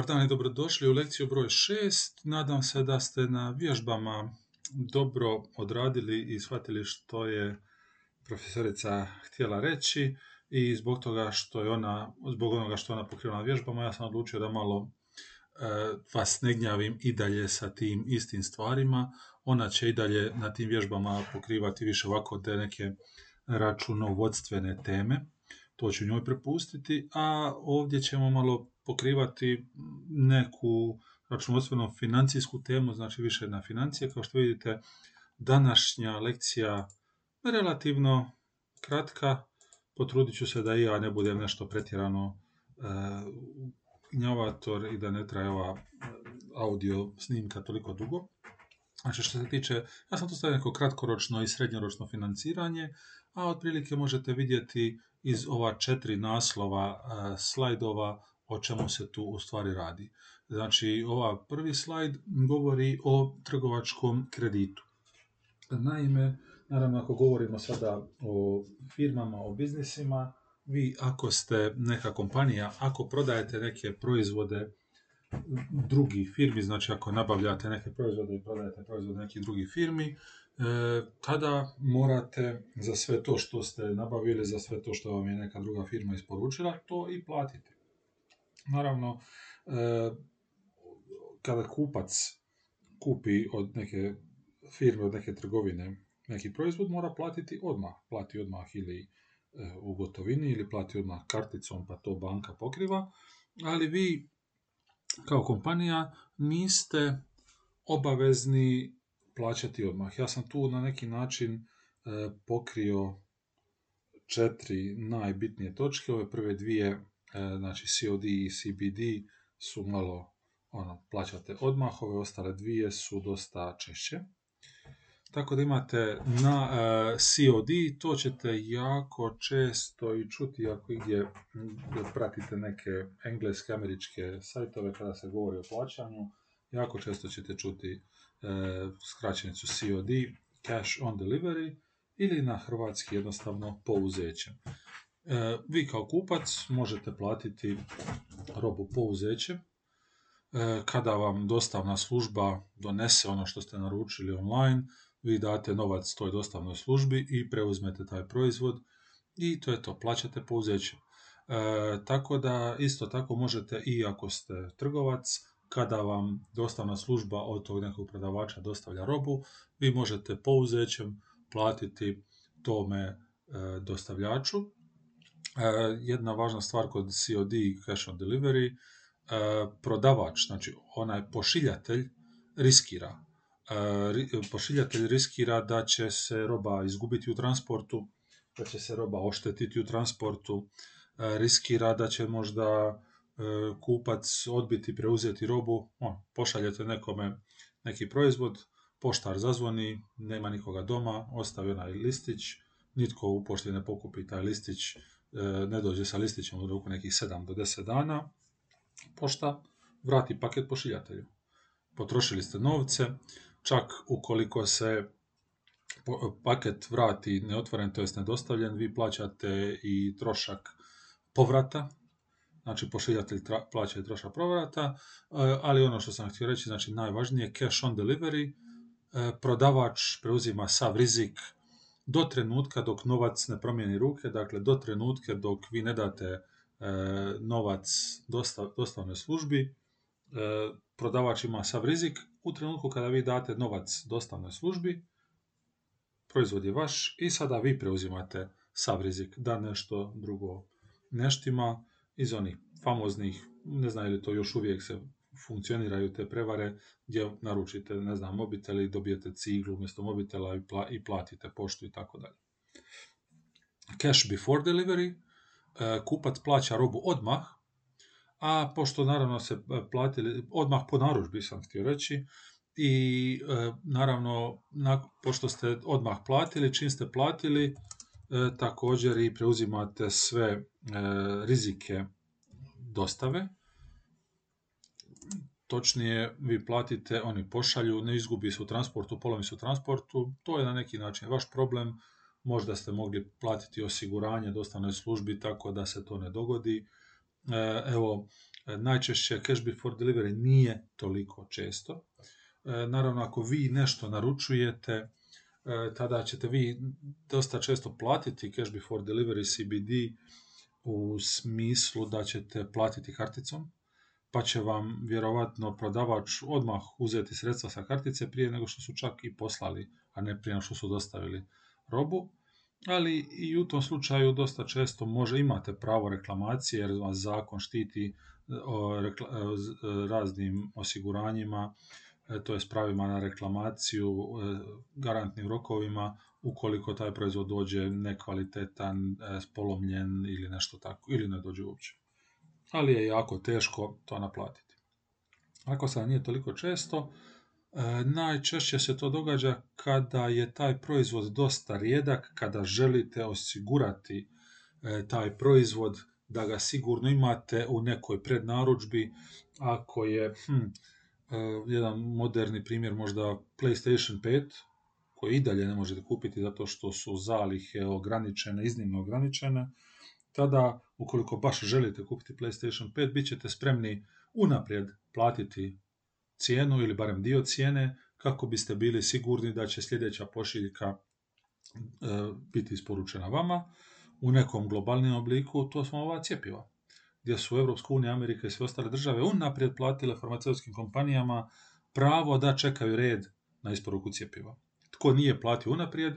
I dobrodošli u lekciju broj 6. Nadam se da ste na vježbama dobro odradili i shvatili što je profesorica htjela reći i zbog toga što je ona, zbog onoga što ona pokriva na vježbama, ja sam odlučio da malo e, vas ne gnjavim i dalje sa tim istim stvarima. Ona će i dalje na tim vježbama pokrivati više ovako te neke računovodstvene teme. To ću njoj prepustiti, a ovdje ćemo malo pokrivati neku računovodstveno financijsku temu, znači više na financije. Kao što vidite, današnja lekcija relativno kratka, potrudit ću se da i ja ne budem nešto pretjerano e, gnjavator i da ne traje ova audio snimka toliko dugo. Znači što se tiče, ja sam tu stavio neko kratkoročno i srednjoročno financiranje, a otprilike možete vidjeti iz ova četiri naslova e, slajdova o čemu se tu u stvari radi. Znači, ova prvi slajd govori o trgovačkom kreditu. Naime, naravno ako govorimo sada o firmama, o biznisima, vi ako ste neka kompanija, ako prodajete neke proizvode drugih firmi, znači ako nabavljate neke proizvode i prodajete proizvode nekih drugih firmi, tada morate za sve to što ste nabavili, za sve to što vam je neka druga firma isporučila, to i platiti. Naravno, e, kada kupac kupi od neke firme, od neke trgovine neki proizvod, mora platiti odmah. Plati odmah ili e, u gotovini ili plati odmah karticom pa to banka pokriva, ali vi kao kompanija niste obavezni plaćati odmah. Ja sam tu na neki način e, pokrio četiri najbitnije točke. Ove prve dvije E, znači COD i CBD su malo ono, plaćate odmah, ove ostale dvije su dosta češće. Tako da imate na e, COD, to ćete jako često i čuti ako gdje pratite neke engleske, američke sajtove kada se govori o plaćanju, jako često ćete čuti skraćenicu COD, Cash on Delivery, ili na hrvatski jednostavno pouzećem. E, vi kao kupac možete platiti robu pouzećem. E, kada vam dostavna služba donese ono što ste naručili online, vi date novac toj dostavnoj službi i preuzmete taj proizvod i to je to, plaćate pouzećem. E, tako da isto tako možete i ako ste trgovac, kada vam dostavna služba od tog nekog prodavača dostavlja robu, vi možete pouzećem platiti tome dostavljaču E, jedna važna stvar kod COD cash on delivery, e, prodavač, znači onaj pošiljatelj riskira. E, pošiljatelj riskira da će se roba izgubiti u transportu, da će se roba oštetiti u transportu, riskira da će možda kupac odbiti preuzeti robu, on, pošaljete nekome neki proizvod, poštar zazvoni, nema nikoga doma, ostavi onaj listić, nitko u pošti ne pokupi taj listić, E, ne dođe sa listićem u roku nekih 7 do 10 dana, pošta vrati paket pošiljatelju. Potrošili ste novce, čak ukoliko se paket vrati neotvoren, to jest nedostavljen, vi plaćate i trošak povrata, znači pošiljatelj plaća i trošak povrata, e, ali ono što sam htio reći, znači najvažnije, cash on delivery, e, prodavač preuzima sav rizik do trenutka dok novac ne promijeni ruke, dakle do trenutka dok vi ne date e, novac dostav, dostavnoj službi, prodavač ima sav rizik. U trenutku kada vi date novac dostavnoj službi, proizvod je vaš i sada vi preuzimate sav rizik da nešto drugo neštima iz onih famoznih, ne znam li to još uvijek se funkcioniraju te prevare gdje naručite, ne znam, mobitel i dobijete ciglu umjesto mobitela i, platite poštu i tako dalje. Cash before delivery, e, kupac plaća robu odmah, a pošto naravno se e, platili, odmah po narudžbi sam htio reći, i e, naravno pošto ste odmah platili, čim ste platili, također i preuzimate sve rizike dostave, točnije vi platite, oni pošalju, ne izgubi se u transportu, polomi se u transportu, to je na neki način vaš problem, možda ste mogli platiti osiguranje dostavnoj službi tako da se to ne dogodi. E, evo, Najčešće cash before delivery nije toliko često. Naravno, ako vi nešto naručujete, tada ćete vi dosta često platiti cash before delivery CBD u smislu da ćete platiti karticom, pa će vam vjerovatno prodavač odmah uzeti sredstva sa kartice prije nego što su čak i poslali, a ne prije nego što su dostavili robu. Ali i u tom slučaju dosta često može imate pravo reklamacije jer vas zakon štiti raznim osiguranjima, e, to je pravima na reklamaciju, e, garantnim rokovima, ukoliko taj proizvod dođe nekvalitetan, e, spolomljen ili nešto tako, ili ne dođe uopće. Ali je jako teško to naplatiti. Ako sad nije toliko često, najčešće se to događa kada je taj proizvod dosta rijedak, kada želite osigurati taj proizvod da ga sigurno imate u nekoj prednaručbi, ako je hm, e, jedan moderni primjer možda PlayStation 5, koji i dalje ne možete kupiti zato što su zalihe ograničene, iznimno ograničene, tada ukoliko baš želite kupiti PlayStation 5, bit ćete spremni unaprijed platiti cijenu ili barem dio cijene kako biste bili sigurni da će sljedeća pošiljka e, biti isporučena vama. U nekom globalnom obliku, to smo ova cjepiva gdje su Europska unija, Amerika i sve ostale države unaprijed platile farmaceutskim kompanijama pravo da čekaju red na isporuku cjepiva. Tko nije platio unaprijed,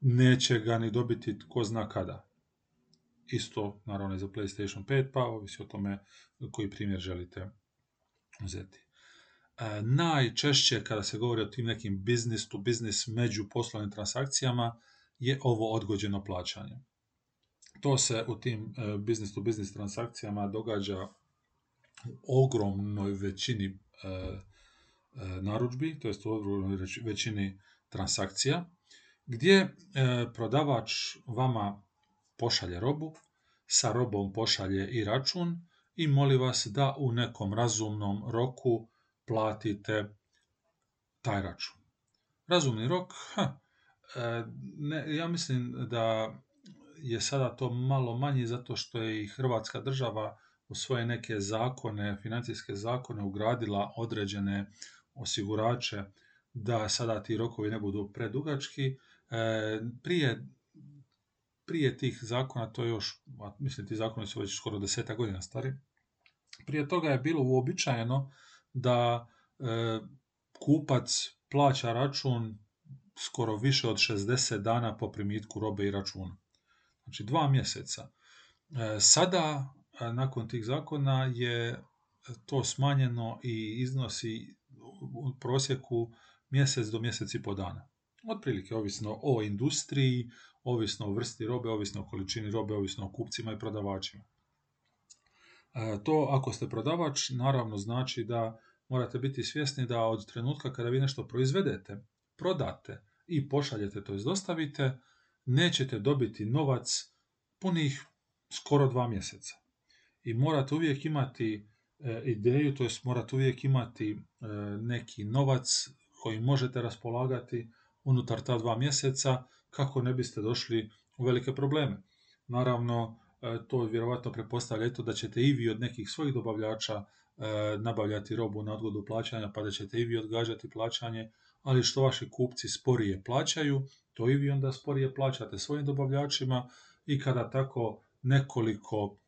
neće ga ni dobiti tko zna kada. Isto, naravno, i za PlayStation 5, pa ovisi o tome koji primjer želite uzeti. E, najčešće kada se govori o tim nekim business to business među poslovnim transakcijama, je ovo odgođeno plaćanje. To se u tim e, business to business transakcijama događa u ogromnoj većini e, e, narudžbi, to jest u ogromnoj većini transakcija, gdje prodavač vama pošalje robu, sa robom pošalje i račun i moli vas da u nekom razumnom roku platite taj račun. Razumni rok, ha, ne, ja mislim da je sada to malo manje zato što je i Hrvatska država u svoje neke zakone, financijske zakone ugradila određene osigurače da sada ti rokovi ne budu predugački. E, prije, prije tih zakona, to je još, mislim ti zakoni su već skoro deseta godina stari, prije toga je bilo uobičajeno da e, kupac plaća račun skoro više od 60 dana po primitku robe i računa. Znači dva mjeseca. E, sada, e, nakon tih zakona, je to smanjeno i iznosi u prosjeku mjesec do mjesec i po dana. Otprilike, ovisno o industriji, ovisno o vrsti robe, ovisno o količini robe, ovisno o kupcima i prodavačima. E, to, ako ste prodavač, naravno znači da morate biti svjesni da od trenutka kada vi nešto proizvedete, prodate i pošaljete, to dostavite, nećete dobiti novac punih skoro dva mjeseca. I morate uvijek imati e, ideju, to jest morate uvijek imati e, neki novac koji možete raspolagati unutar ta dva mjeseca kako ne biste došli u velike probleme. Naravno, e, to vjerovatno prepostavlja to da ćete i vi od nekih svojih dobavljača nabavljati robu na odgodu plaćanja, pa da ćete i vi odgađati plaćanje, ali što vaši kupci sporije plaćaju, to i vi onda sporije plaćate svojim dobavljačima i kada tako nekoliko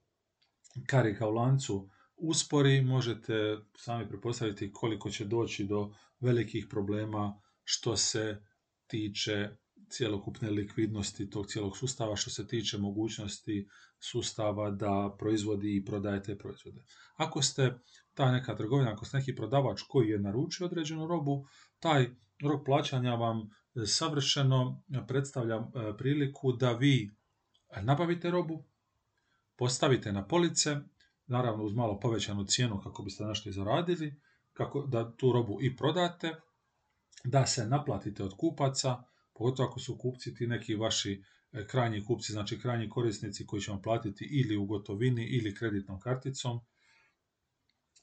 karika u lancu uspori, možete sami prepostaviti koliko će doći do velikih problema što se tiče cjelokupne likvidnosti tog cijelog sustava, što se tiče mogućnosti sustava da proizvodi i prodaje te proizvode. Ako ste ta neka trgovina, ako ste neki prodavač koji je naručio određenu robu, taj rok plaćanja vam savršeno predstavlja e, priliku da vi nabavite robu, postavite na police, naravno uz malo povećanu cijenu kako biste nešto zaradili, kako da tu robu i prodate, da se naplatite od kupaca, pogotovo ako su kupci ti neki vaši e, krajnji kupci, znači krajnji korisnici koji će vam platiti ili u gotovini ili kreditnom karticom,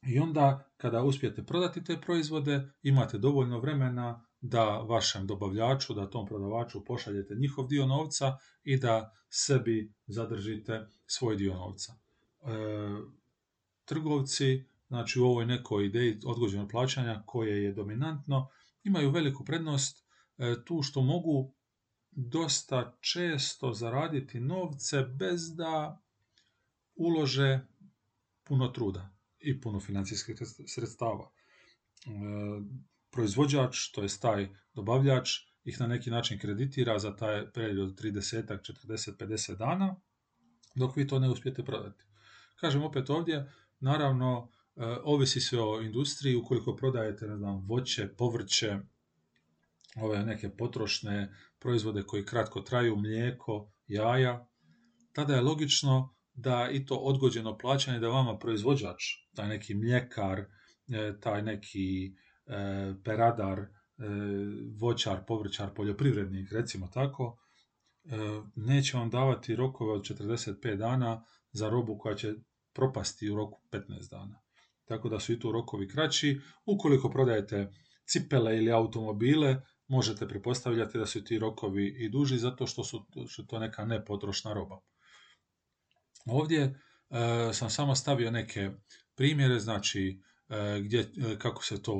i onda kada uspijete prodati te proizvode, imate dovoljno vremena da vašem dobavljaču, da tom prodavaču pošaljete njihov dio novca i da sebi zadržite svoj dio novca. E, trgovci, znači u ovoj nekoj ideji odgođenog plaćanja koje je dominantno, imaju veliku prednost e, tu što mogu dosta često zaraditi novce bez da ulože puno truda i puno financijskih sredstava. E, proizvođač, to je taj dobavljač, ih na neki način kreditira za taj period od 30, 40, 50 dana, dok vi to ne uspijete prodati. Kažem opet ovdje, naravno, e, ovisi se o industriji, ukoliko prodajete, ne znam, voće, povrće, ove neke potrošne proizvode koji kratko traju, mlijeko, jaja, tada je logično da i to odgođeno plaćanje da vama proizvođač, taj neki mljekar, e, taj neki peradar, e, voćar, povrćar, poljoprivrednik, recimo tako, neće vam davati rokove od 45 dana za robu koja će propasti u roku 15 dana. Tako da su i tu rokovi kraći. Ukoliko prodajete cipele ili automobile, možete pretpostavljati da su ti rokovi i duži zato što su, što to neka nepotrošna roba. Ovdje e, sam samo stavio neke primjere, znači e, gdje, e, kako se to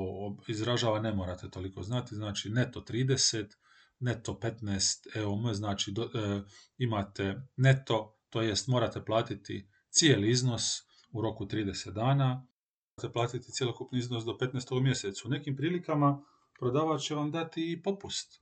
izražava, ne morate toliko znati, znači neto 30, neto 15 EOM, znači imate neto, to jest morate platiti cijeli iznos u roku 30 dana, morate platiti cjelokupni iznos do 15. mjesecu. U nekim prilikama prodavač će vam dati i popust.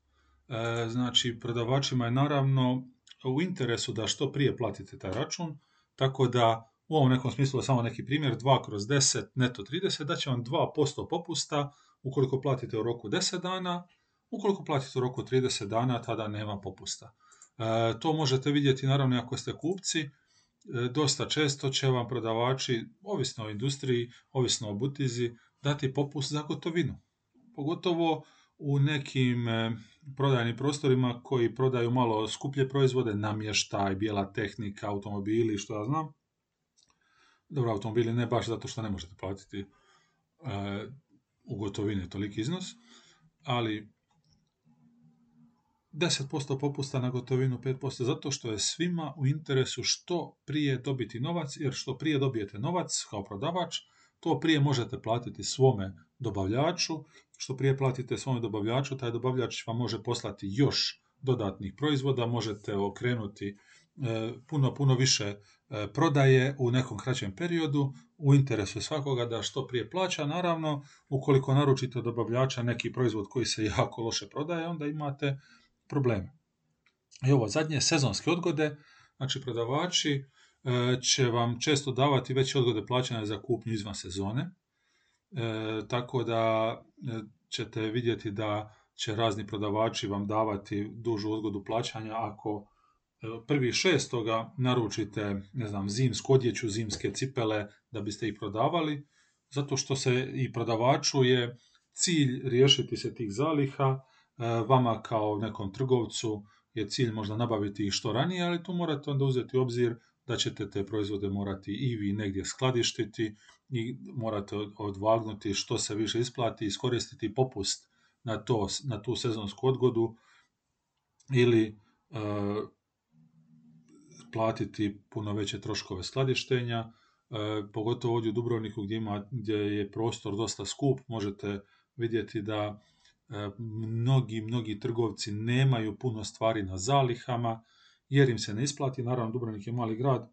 Znači, prodavačima je naravno u interesu da što prije platite taj račun, tako da u ovom nekom smislu samo neki primjer, 2 kroz 10, neto 30, da će vam 2% popusta ukoliko platite u roku 10 dana, ukoliko platite u roku 30 dana, tada nema popusta. E, to možete vidjeti naravno ako ste kupci, e, dosta često će vam prodavači, ovisno o industriji, ovisno o butizi, dati popust za gotovinu. Pogotovo u nekim e, prodajnim prostorima koji prodaju malo skuplje proizvode, namještaj, bijela tehnika, automobili, što ja znam. Dobro, automobili ne baš zato što ne možete platiti e, u gotovini toliki iznos, ali 10% popusta na gotovinu, 5% zato što je svima u interesu što prije dobiti novac, jer što prije dobijete novac kao prodavač, to prije možete platiti svome dobavljaču. Što prije platite svome dobavljaču, taj dobavljač vam može poslati još dodatnih proizvoda, možete okrenuti puno, puno više e, prodaje u nekom kraćem periodu, u interesu svakoga da što prije plaća. Naravno, ukoliko naručite od dobavljača neki proizvod koji se jako loše prodaje, onda imate probleme. I ovo zadnje, sezonske odgode, znači prodavači E, će vam često davati veće odgode plaćanja za kupnju izvan sezone. E, tako da e, ćete vidjeti da će razni prodavači vam davati dužu odgodu plaćanja ako prvi šestoga naručite, ne znam, zimsku odjeću, zimske cipele da biste ih prodavali, zato što se i prodavaču je cilj riješiti se tih zaliha, vama kao nekom trgovcu je cilj možda nabaviti ih što ranije, ali tu morate onda uzeti obzir da ćete te proizvode morati i vi negdje skladištiti i morate odvagnuti što se više isplati, iskoristiti popust na, to, na tu sezonsku odgodu ili e, platiti puno veće troškove skladištenja, e, pogotovo ovdje u Dubrovniku gdje, ima, gdje je prostor dosta skup, možete vidjeti da e, mnogi, mnogi trgovci nemaju puno stvari na zalihama, jer im se ne isplati. Naravno, Dubrovnik je mali grad,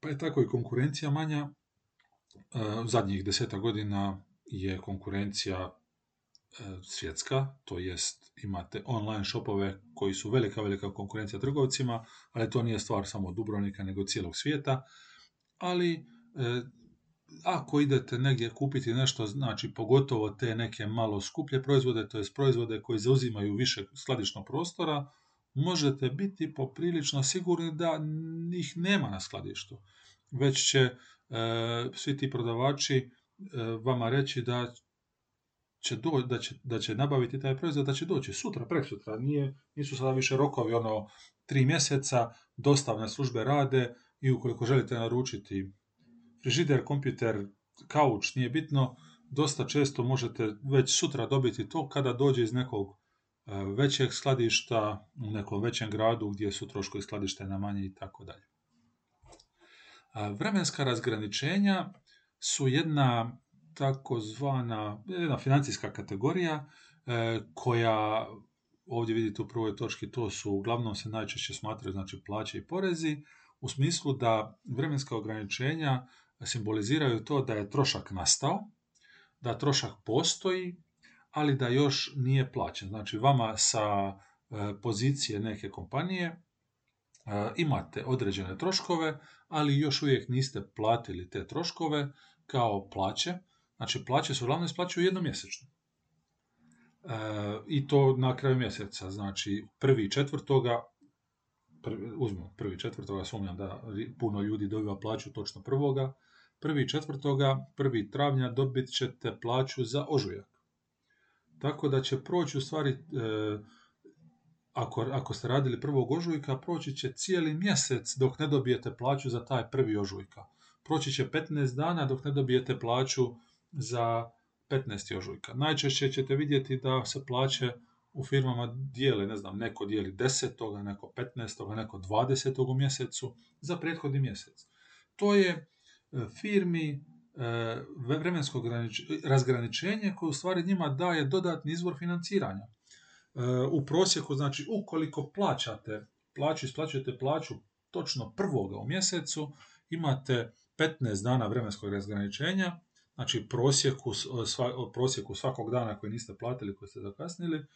pa je tako i konkurencija manja. E, zadnjih deseta godina je konkurencija svjetska, to jest imate online shopove koji su velika, velika konkurencija trgovcima, ali to nije stvar samo Dubrovnika, nego cijelog svijeta. Ali e, ako idete negdje kupiti nešto, znači pogotovo te neke malo skuplje proizvode, to jest proizvode koji zauzimaju više skladišnog prostora, možete biti poprilično sigurni da ih nema na skladištu. Već će e, svi ti prodavači e, vama reći da će, do, da, će, da će nabaviti taj proizvod, da će doći sutra, preksutra. Nije, nisu sada više rokovi, ono, tri mjeseca, dostavne službe rade i ukoliko želite naručiti frižider, kompjuter, kauč, nije bitno, dosta često možete već sutra dobiti to kada dođe iz nekog većeg skladišta u nekom većem gradu gdje su troškovi na manji i tako dalje. Vremenska razgraničenja su jedna takozvana jedna financijska kategorija e, koja ovdje vidite u prvoj točki to su uglavnom se najčešće smatraju znači plaće i porezi u smislu da vremenska ograničenja simboliziraju to da je trošak nastao, da trošak postoji, ali da još nije plaćen. Znači vama sa e, pozicije neke kompanije e, imate određene troškove, ali još uvijek niste platili te troškove kao plaće. Znači plaće se uglavnom isplaćuju jednomjesečno. E, I to na kraju mjeseca, znači prvi četvrtoga, prvi, uzmemo prvi četvrtoga, sumnjam da puno ljudi dobiva plaću točno prvoga, prvi četvrtoga, prvi travnja dobit ćete plaću za ožujak. Tako da će proći u stvari, e, ako, ako ste radili prvog ožujka, proći će cijeli mjesec dok ne dobijete plaću za taj prvi ožujka. Proći će 15 dana dok ne dobijete plaću za 15. ožujka. Najčešće ćete vidjeti da se plaće u firmama dijele, ne znam, neko dijeli 10. neko 15. neko 20. u mjesecu za prethodni mjesec. To je e, firmi e, vremensko razgraničenje koje u stvari njima daje dodatni izvor financiranja. E, u prosjeku, znači, ukoliko plaćate plaću, isplaćujete plaću točno prvoga u mjesecu, imate 15 dana vremenskog razgraničenja, znači prosjeku, sva, prosjeku svakog dana koji niste platili, koji ste zakasnili,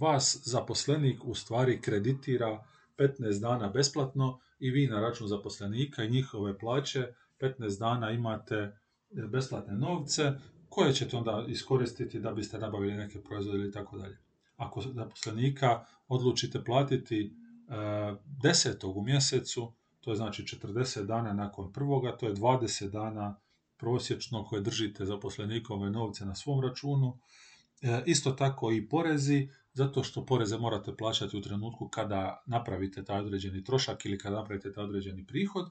vas zaposlenik u stvari kreditira 15 dana besplatno i vi na račun zaposlenika i njihove plaće 15 dana imate besplatne novce koje ćete onda iskoristiti da biste nabavili neke proizvode ili tako dalje. Ako zaposlenika odlučite platiti e, desetog u mjesecu, to je znači 40 dana nakon prvoga, to je 20 dana prosječno koje držite zaposlenikove novce na svom računu. E, isto tako i porezi, zato što poreze morate plaćati u trenutku kada napravite taj određeni trošak ili kada napravite taj određeni prihod,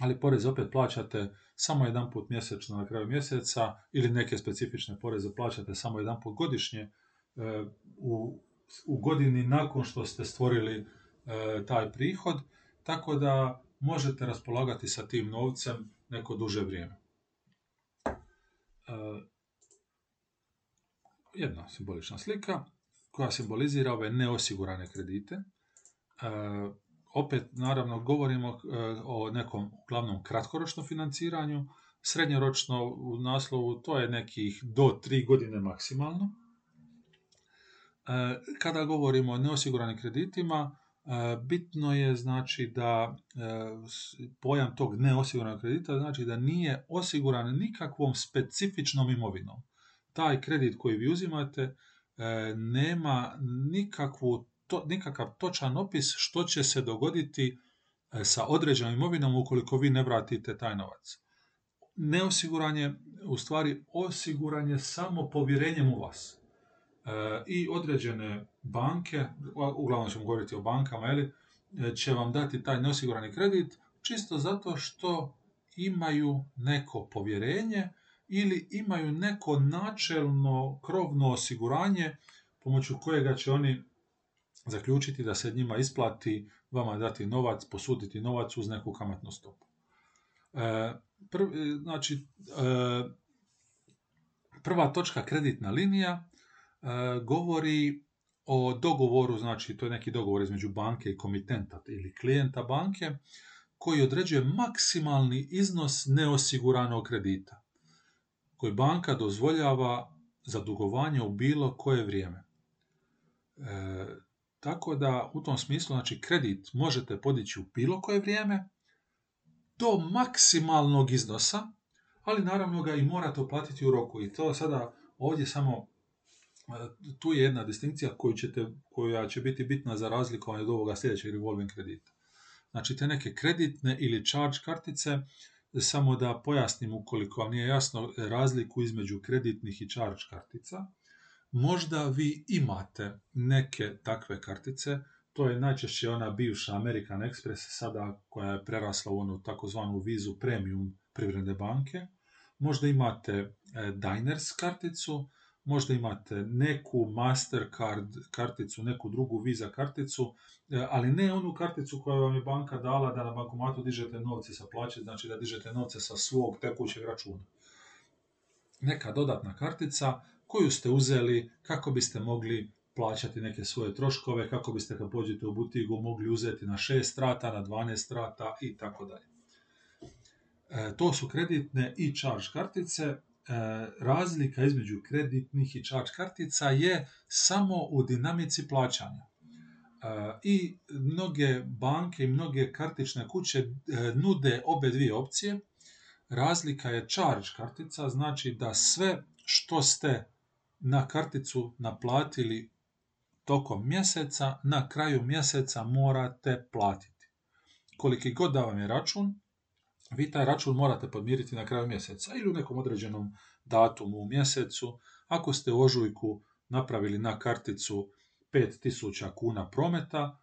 ali porez opet plaćate samo jedan put mjesečno na kraju mjeseca ili neke specifične poreze plaćate samo jedan put godišnje e, u, u godini nakon što ste stvorili e, taj prihod, tako da možete raspolagati sa tim novcem neko duže vrijeme. E, jedna simbolična slika koja simbolizira ove neosigurane kredite. E, opet, naravno, govorimo e, o nekom uglavnom kratkoročnom financiranju, srednjoročno u naslovu to je nekih do tri godine maksimalno. Kada govorimo o neosiguranim kreditima, bitno je znači da pojam tog neosiguranog kredita znači da nije osiguran nikakvom specifičnom imovinom. Taj kredit koji vi uzimate E, nema nikakvu, to, nikakav točan opis što će se dogoditi e, sa određenom imovinom ukoliko vi ne vratite taj novac. Neosiguranje, u stvari osiguranje samo povjerenjem u vas. E, I određene banke, uglavnom ćemo govoriti o bankama, eli, će vam dati taj neosigurani kredit čisto zato što imaju neko povjerenje ili imaju neko načelno krovno osiguranje pomoću kojega će oni zaključiti da se njima isplati vama dati novac, posuditi novac uz neku kamatnu stopu. E, znači, e, prva točka kreditna linija e, govori o dogovoru, znači to je neki dogovor između banke i komitenta ili klijenta banke koji određuje maksimalni iznos neosiguranog kredita koji banka dozvoljava za dugovanje u bilo koje vrijeme. E, tako da u tom smislu znači kredit možete podići u bilo koje vrijeme do maksimalnog iznosa, ali naravno ga i morate uplatiti u roku. I to sada ovdje samo e, tu je jedna distinkcija koju ćete, koja će biti bitna za razlikovanje od ovoga sljedećeg revolving kredita. Znači te neke kreditne ili charge kartice samo da pojasnim ukoliko vam nije jasno razliku između kreditnih i charge kartica. Možda vi imate neke takve kartice, to je najčešće ona bivša American Express, sada koja je prerasla u onu takozvanu vizu premium privredne banke. Možda imate e, Diners karticu, možda imate neku Mastercard karticu, neku drugu Visa karticu, e, ali ne onu karticu koju vam je banka dala da na bankomatu dižete novce sa plaće, znači da dižete novce sa svog tekućeg računa. Neka dodatna kartica koju ste uzeli kako biste mogli plaćati neke svoje troškove, kako biste kad pođete u butigu mogli uzeti na 6 strata, na 12 strata i tako dalje. E, to su kreditne i charge kartice. E, razlika između kreditnih i charge kartica je samo u dinamici plaćanja. E, I mnoge banke i mnoge kartične kuće e, nude obe dvije opcije. Razlika je charge kartica, znači da sve što ste na karticu naplatili tokom mjeseca, na kraju mjeseca morate platiti. Koliki god da vam je račun, vi taj račun morate podmiriti na kraju mjeseca ili u nekom određenom datumu u mjesecu. Ako ste u ožujku napravili na karticu 5000 kuna prometa,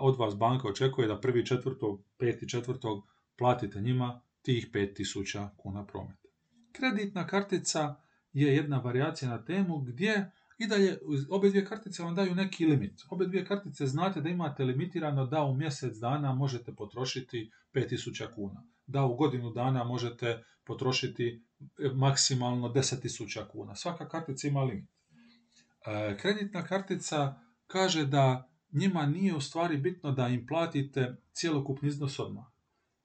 od vas banka očekuje da prvi četvrtog, peti četvrtog platite njima tih 5000 kuna prometa. Kreditna kartica je jedna varijacija na temu gdje i dalje, obe dvije kartice vam daju neki limit. Obe dvije kartice znate da imate limitirano da u mjesec dana možete potrošiti 5000 kuna. Da u godinu dana možete potrošiti e, maksimalno 10.000 kuna. Svaka kartica ima limit. E, kreditna kartica kaže da njima nije u stvari bitno da im platite cjelokupni iznos odmah.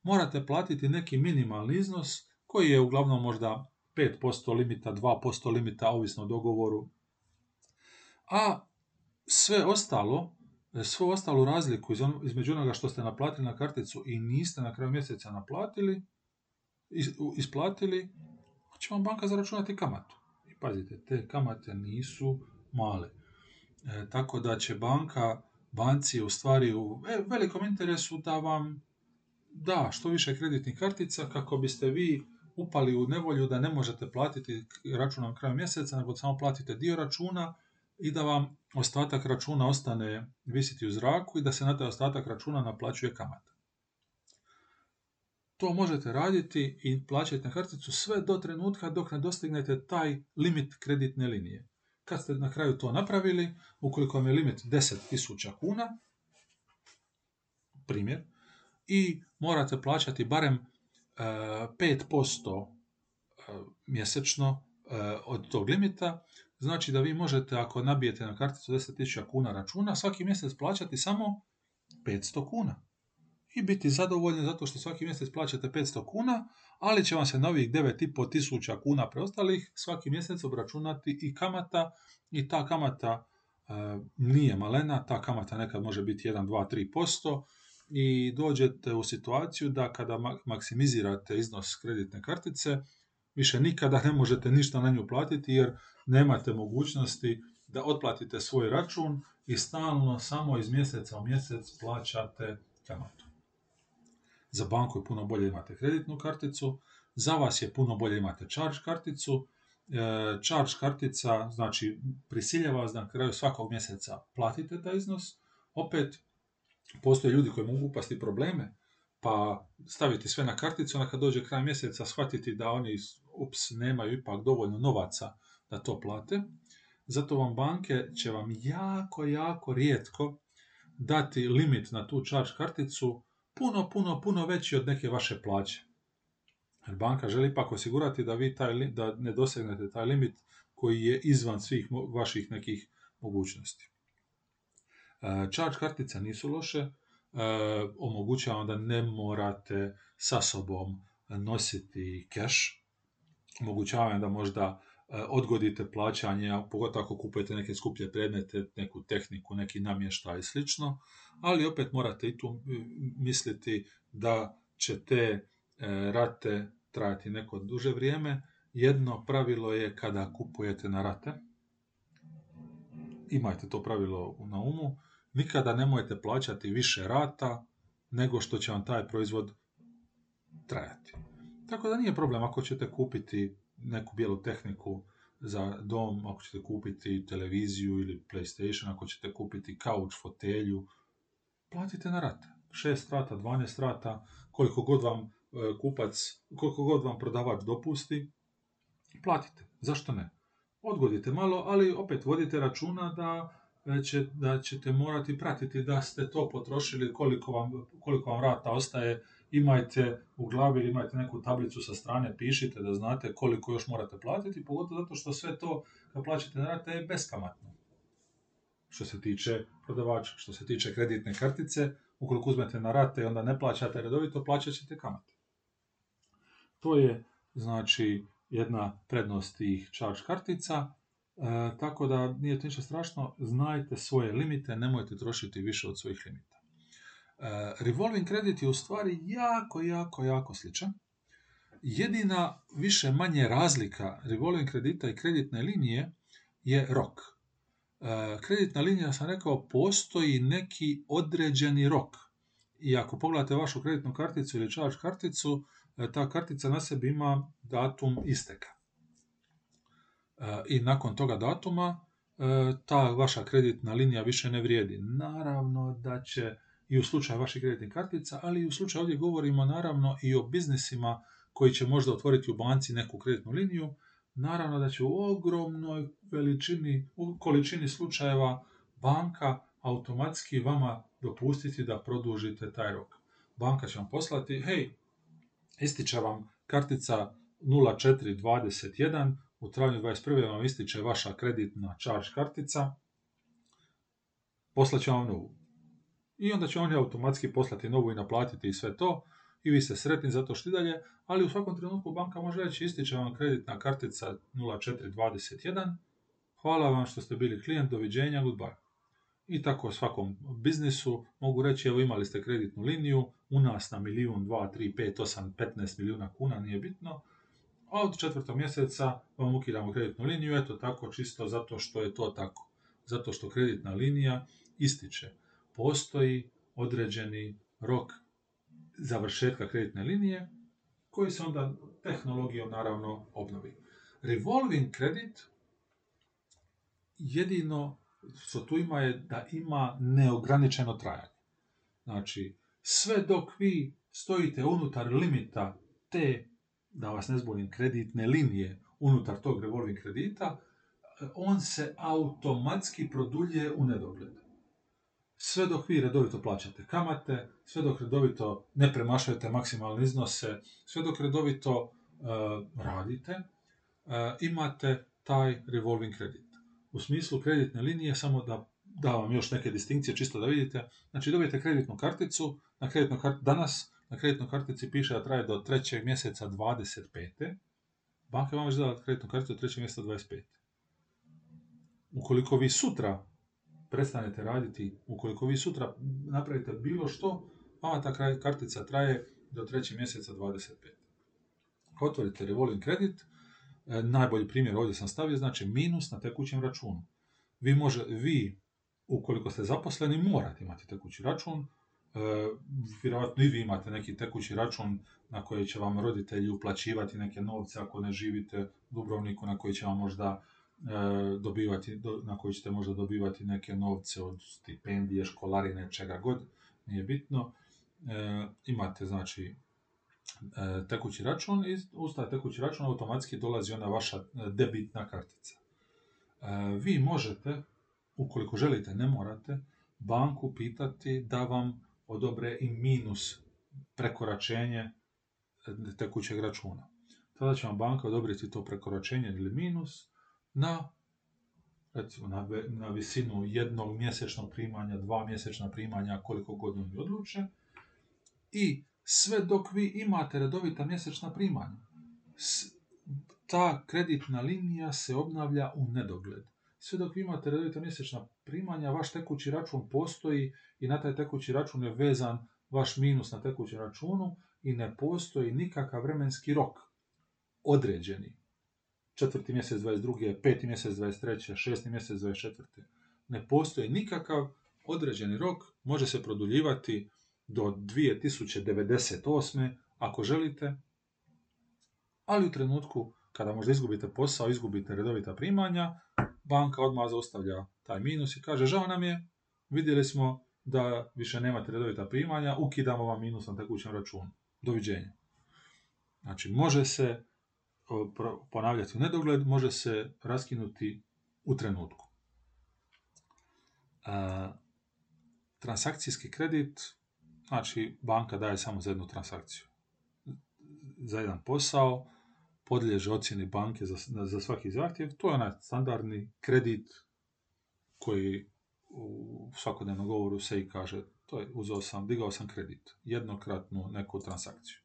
Morate platiti neki minimalni iznos koji je uglavnom možda 5% limita, 2% limita, ovisno o dogovoru a sve ostalo, svu ostalu razliku između onoga što ste naplatili na karticu i niste na kraju mjeseca naplatili, isplatili, će vam banka zaračunati kamatu. I pazite, te kamate nisu male. E, tako da će banka, banci u stvari u e, velikom interesu da vam da što više kreditnih kartica kako biste vi upali u nevolju da ne možete platiti račun na kraju mjeseca, nego samo platite dio računa, i da vam ostatak računa ostane visiti u zraku i da se na taj ostatak računa naplaćuje kamata. To možete raditi i plaćati na karticu sve do trenutka dok ne dostignete taj limit kreditne linije. Kad ste na kraju to napravili, ukoliko vam je limit 10.000 kuna, primjer, i morate plaćati barem 5% e, e, mjesečno e, od tog limita, Znači da vi možete, ako nabijete na karticu 10.000 kuna računa, svaki mjesec plaćati samo 500 kuna. I biti zadovoljni zato što svaki mjesec plaćate 500 kuna, ali će vam se novih 9.500 tisuća kuna preostalih svaki mjesec obračunati i kamata i ta kamata e, nije malena, ta kamata nekad može biti 1, 2, 3% i dođete u situaciju da kada maksimizirate iznos kreditne kartice, više nikada ne možete ništa na nju platiti jer nemate mogućnosti da otplatite svoj račun i stalno samo iz mjeseca u mjesec plaćate kamatu. Za banku je puno bolje imate kreditnu karticu, za vas je puno bolje imate charge karticu. E, charge kartica znači prisiljava vas da na kraju svakog mjeseca platite taj iznos. Opet, postoje ljudi koji mogu upasti probleme, pa staviti sve na karticu, onda kad dođe kraj mjeseca shvatiti da oni ups, nemaju ipak dovoljno novaca da to plate. Zato vam banke će vam jako, jako rijetko dati limit na tu charge karticu puno, puno, puno veći od neke vaše plaće. Jer banka želi ipak osigurati da vi taj, da ne dosegnete taj limit koji je izvan svih vaših nekih mogućnosti. E, charge kartice nisu loše, e, omogućavam da ne morate sa sobom nositi cash, omogućavam da možda E, odgodite plaćanje, pogotovo ako kupujete neke skuplje predmete, neku tehniku, neki namještaj i slično, ali opet morate i tu misliti da će te e, rate trajati neko duže vrijeme. Jedno pravilo je kada kupujete na rate, imajte to pravilo na umu, nikada nemojte plaćati više rata nego što će vam taj proizvod trajati. Tako da nije problem ako ćete kupiti neku bijelu tehniku za dom, ako ćete kupiti televiziju ili PlayStation, ako ćete kupiti kauč, fotelju, platite na rate. 6 rata, 12 rata, koliko god vam e, kupac, koliko god vam prodavač dopusti, platite. Zašto ne? odgodite malo, ali opet vodite računa da, e, će, da ćete morati pratiti da ste to potrošili, koliko vam, koliko vam rata ostaje, imajte u glavi ili imajte neku tablicu sa strane, pišite da znate koliko još morate platiti, pogotovo zato što sve to kad plaćate na rate je beskamatno. Što se tiče prodavača, što se tiče kreditne kartice, ukoliko uzmete na rate i onda ne plaćate redovito, plaćat ćete kamate. To je znači jedna prednost tih charge kartica, e, tako da nije to ništa strašno, znajte svoje limite, nemojte trošiti više od svojih limita. E, revolving kredit je u stvari jako, jako, jako sličan. Jedina više manje razlika revolving kredita i kreditne linije je rok. E, kreditna linija, sam rekao, postoji neki određeni rok. I ako pogledate vašu kreditnu karticu ili charge karticu, e, ta kartica na sebi ima datum isteka. I nakon toga datuma ta vaša kreditna linija više ne vrijedi. Naravno da će i u slučaju vaših kreditnih kartica, ali i u slučaju ovdje govorimo naravno i o biznisima koji će možda otvoriti u banci neku kreditnu liniju, naravno da će u ogromnoj veličini, količini slučajeva banka automatski vama dopustiti da produžite taj rok. Banka će vam poslati, hej, ističe vam kartica 0421, u travnju 21. vam ističe vaša kreditna charge kartica, poslaće vam novu i onda će oni automatski poslati novu i naplatiti i sve to i vi ste sretni zato što i dalje, ali u svakom trenutku banka može reći ističe vam kreditna kartica 0421, hvala vam što ste bili klijent, doviđenja, goodbye. I tako svakom biznisu mogu reći, evo imali ste kreditnu liniju, u nas na milijun, dva, tri, pet, osam, petnaest milijuna kuna, nije bitno, a od četvrtog mjeseca vam ukidamo kreditnu liniju, eto tako čisto zato što je to tako. Zato što kreditna linija ističe postoji određeni rok završetka kreditne linije koji se onda tehnologijom naravno obnovi. Revolving kredit jedino što tu ima je da ima neograničeno trajanje. Znači, sve dok vi stojite unutar limita te, da vas ne zbunim, kreditne linije unutar tog revolving kredita, on se automatski produljuje u nedogled sve dok vi redovito plaćate kamate, sve dok redovito ne premašujete maksimalne iznose, sve dok redovito uh, radite, uh, imate taj revolving kredit. U smislu kreditne linije, samo da da vam još neke distinkcije, čisto da vidite. Znači dobijete kreditnu karticu, na kreditnu kart... danas na kreditnoj kartici piše da traje do trećeg mjeseca 25. Banka vam već dala kreditnu karticu do trećeg mjeseca 25. Ukoliko vi sutra prestanete raditi, ukoliko vi sutra napravite bilo što, vama ta kartica traje do trećeg mjeseca 25. Otvorite revolving kredit, e, najbolji primjer ovdje sam stavio, znači minus na tekućem računu. Vi, može, vi ukoliko ste zaposleni, morate imati tekući račun, e, vjerojatno i vi imate neki tekući račun na koji će vam roditelji uplaćivati neke novce ako ne živite u Dubrovniku, na koji će vam možda E, dobivati, na koji ćete možda dobivati neke novce od stipendije, školarine, čega god, nije bitno. E, imate znači e, tekući račun i uz taj tekući račun automatski dolazi ona vaša debitna kartica. Vi možete, ukoliko želite, ne morate, banku pitati da vam odobre i minus prekoračenje tekućeg računa. Tada će vam banka odobriti to prekoračenje ili minus, na recimo na, na visinu jednog mjesečnog primanja, dva mjesečna primanja, koliko god oni odluče. I sve dok vi imate redovita mjesečna primanja, ta kreditna linija se obnavlja u nedogled. Sve dok vi imate redovita mjesečna primanja, vaš tekući račun postoji i na taj tekući račun je vezan vaš minus na tekućem računu i ne postoji nikakav vremenski rok određeni četvrti mjesec 22. peti mjesec 23. šesti mjesec 24. Ne postoji nikakav određeni rok, može se produljivati do 2098. ako želite, ali u trenutku kada možda izgubite posao, izgubite redovita primanja, banka odmah zaustavlja taj minus i kaže žao nam je, vidjeli smo da više nemate redovita primanja, ukidamo vam minus na tekućem računu. Doviđenja. Znači, može se ponavljati u nedogled, može se raskinuti u trenutku. Transakcijski kredit, znači banka daje samo za jednu transakciju. Za jedan posao, podliježe ocjeni banke za, za svaki zahtjev, to je onaj standardni kredit koji u svakodnevnom govoru se i kaže, to je uzeo sam, digao sam kredit, jednokratnu neku transakciju.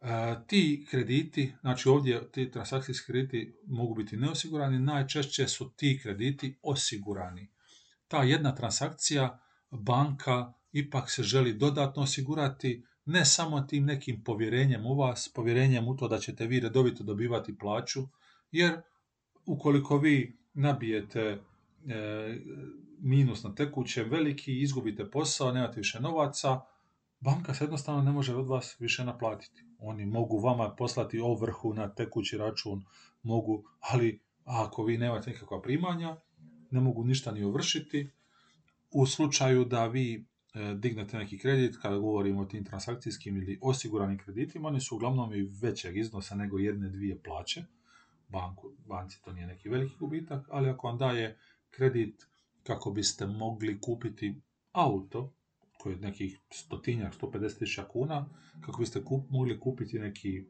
E, ti krediti, znači ovdje ti transakcijski krediti mogu biti neosigurani, najčešće su ti krediti osigurani. Ta jedna transakcija banka ipak se želi dodatno osigurati ne samo tim nekim povjerenjem u vas, povjerenjem u to da ćete vi redovito dobivati plaću, jer ukoliko vi nabijete e, minus na tekućem veliki, izgubite posao, nemate više novaca, banka se jednostavno ne može od vas više naplatiti. Oni mogu vama poslati ovrhu na tekući račun, mogu, ali ako vi nemate nikakva primanja, ne mogu ništa ni ovršiti. U slučaju da vi e, dignete neki kredit, kada govorimo o tim transakcijskim ili osiguranim kreditima, oni su uglavnom i većeg iznosa nego jedne, dvije plaće. Banku, banci to nije neki veliki gubitak, ali ako vam daje kredit kako biste mogli kupiti auto, koji je nekih stotinjak, 150 tisuća kuna, kako biste mogli kupiti neki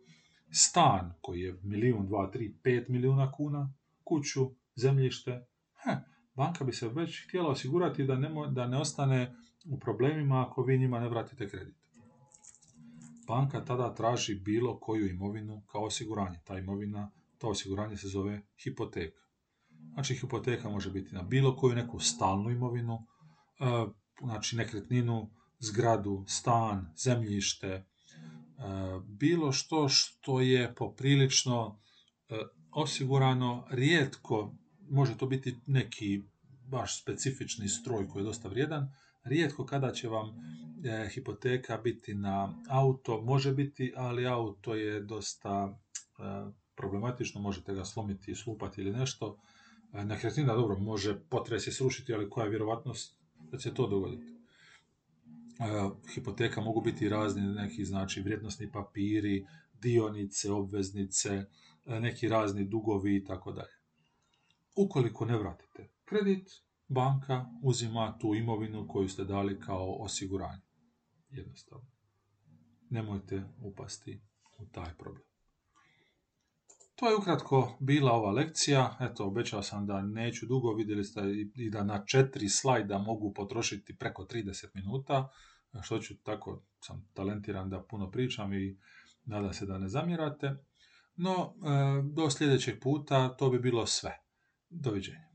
stan koji je milijun, dva, tri, pet milijuna kuna, kuću, zemljište, he, banka bi se već htjela osigurati da ne, da ne ostane u problemima ako vi njima ne vratite kredit. Banka tada traži bilo koju imovinu kao osiguranje. Ta imovina, to osiguranje se zove hipoteka. Znači, hipoteka može biti na bilo koju neku stalnu imovinu, znači nekretninu, zgradu, stan, zemljište, e, bilo što što je poprilično e, osigurano, rijetko, može to biti neki baš specifični stroj koji je dosta vrijedan, rijetko kada će vam e, hipoteka biti na auto, može biti, ali auto je dosta problematično, možete ga slomiti, slupati ili nešto. Nekretnina, dobro, može potres se srušiti, ali koja je vjerovatnost da će to dogoditi. hipoteka mogu biti razni neki znači vrijednosni papiri, dionice, obveznice, neki razni dugovi i tako dalje. Ukoliko ne vratite kredit, banka uzima tu imovinu koju ste dali kao osiguranje. Jednostavno. Nemojte upasti u taj problem. To je ukratko bila ova lekcija. Eto, obećao sam da neću dugo, vidjeli ste i da na četiri slajda mogu potrošiti preko 30 minuta, što ću tako, sam talentiran da puno pričam i nadam se da ne zamjerate. No, e, do sljedećeg puta to bi bilo sve. Doviđenja.